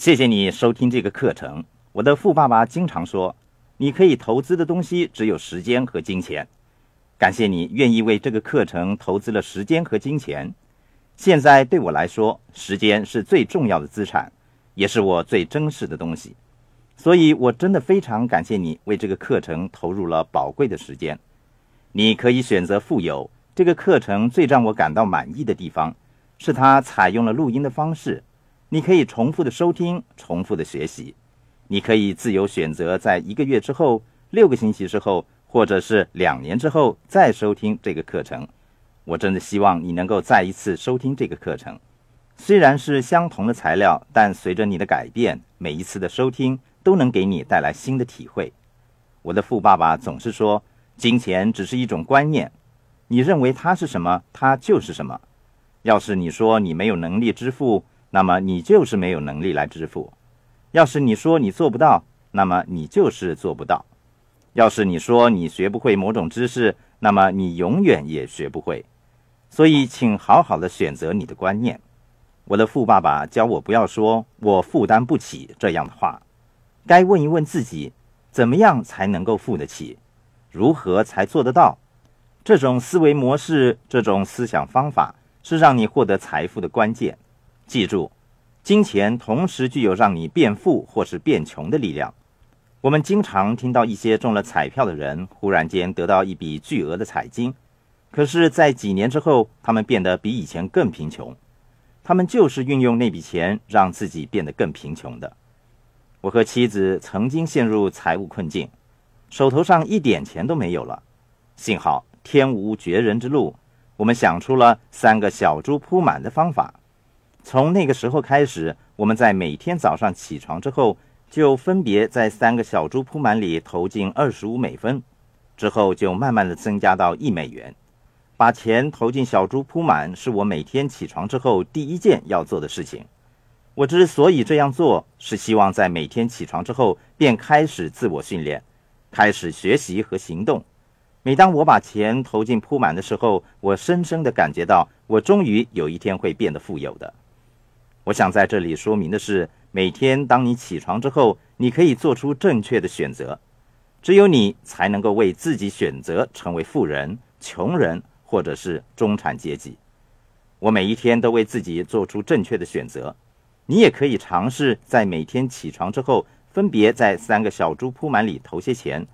谢谢你收听这个课程。我的富爸爸经常说，你可以投资的东西只有时间和金钱。感谢你愿意为这个课程投资了时间和金钱。现在对我来说，时间是最重要的资产，也是我最珍视的东西。所以，我真的非常感谢你为这个课程投入了宝贵的时间。你可以选择富有。这个课程最让我感到满意的地方，是它采用了录音的方式。你可以重复的收听，重复的学习。你可以自由选择，在一个月之后、六个星期之后，或者是两年之后再收听这个课程。我真的希望你能够再一次收听这个课程。虽然是相同的材料，但随着你的改变，每一次的收听都能给你带来新的体会。我的富爸爸总是说，金钱只是一种观念，你认为它是什么，它就是什么。要是你说你没有能力支付，那么你就是没有能力来支付；要是你说你做不到，那么你就是做不到；要是你说你学不会某种知识，那么你永远也学不会。所以，请好好的选择你的观念。我的富爸爸教我不要说“我负担不起”这样的话，该问一问自己：怎么样才能够付得起？如何才做得到？这种思维模式，这种思想方法，是让你获得财富的关键。记住，金钱同时具有让你变富或是变穷的力量。我们经常听到一些中了彩票的人忽然间得到一笔巨额的彩金，可是，在几年之后，他们变得比以前更贫穷。他们就是运用那笔钱让自己变得更贫穷的。我和妻子曾经陷入财务困境，手头上一点钱都没有了。幸好天无绝人之路，我们想出了三个小猪铺满的方法。从那个时候开始，我们在每天早上起床之后，就分别在三个小猪铺满里投进二十五美分，之后就慢慢的增加到一美元。把钱投进小猪铺满是我每天起床之后第一件要做的事情。我之所以这样做，是希望在每天起床之后便开始自我训练，开始学习和行动。每当我把钱投进铺满的时候，我深深的感觉到，我终于有一天会变得富有的。我想在这里说明的是，每天当你起床之后，你可以做出正确的选择。只有你才能够为自己选择成为富人、穷人，或者是中产阶级。我每一天都为自己做出正确的选择。你也可以尝试在每天起床之后，分别在三个小猪铺满里投些钱，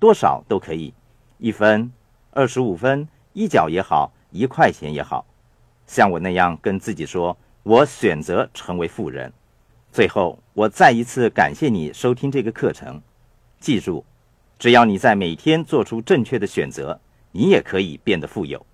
多少都可以，一分、二十五分、一角也好，一块钱也好。像我那样跟自己说。我选择成为富人。最后，我再一次感谢你收听这个课程。记住，只要你在每天做出正确的选择，你也可以变得富有。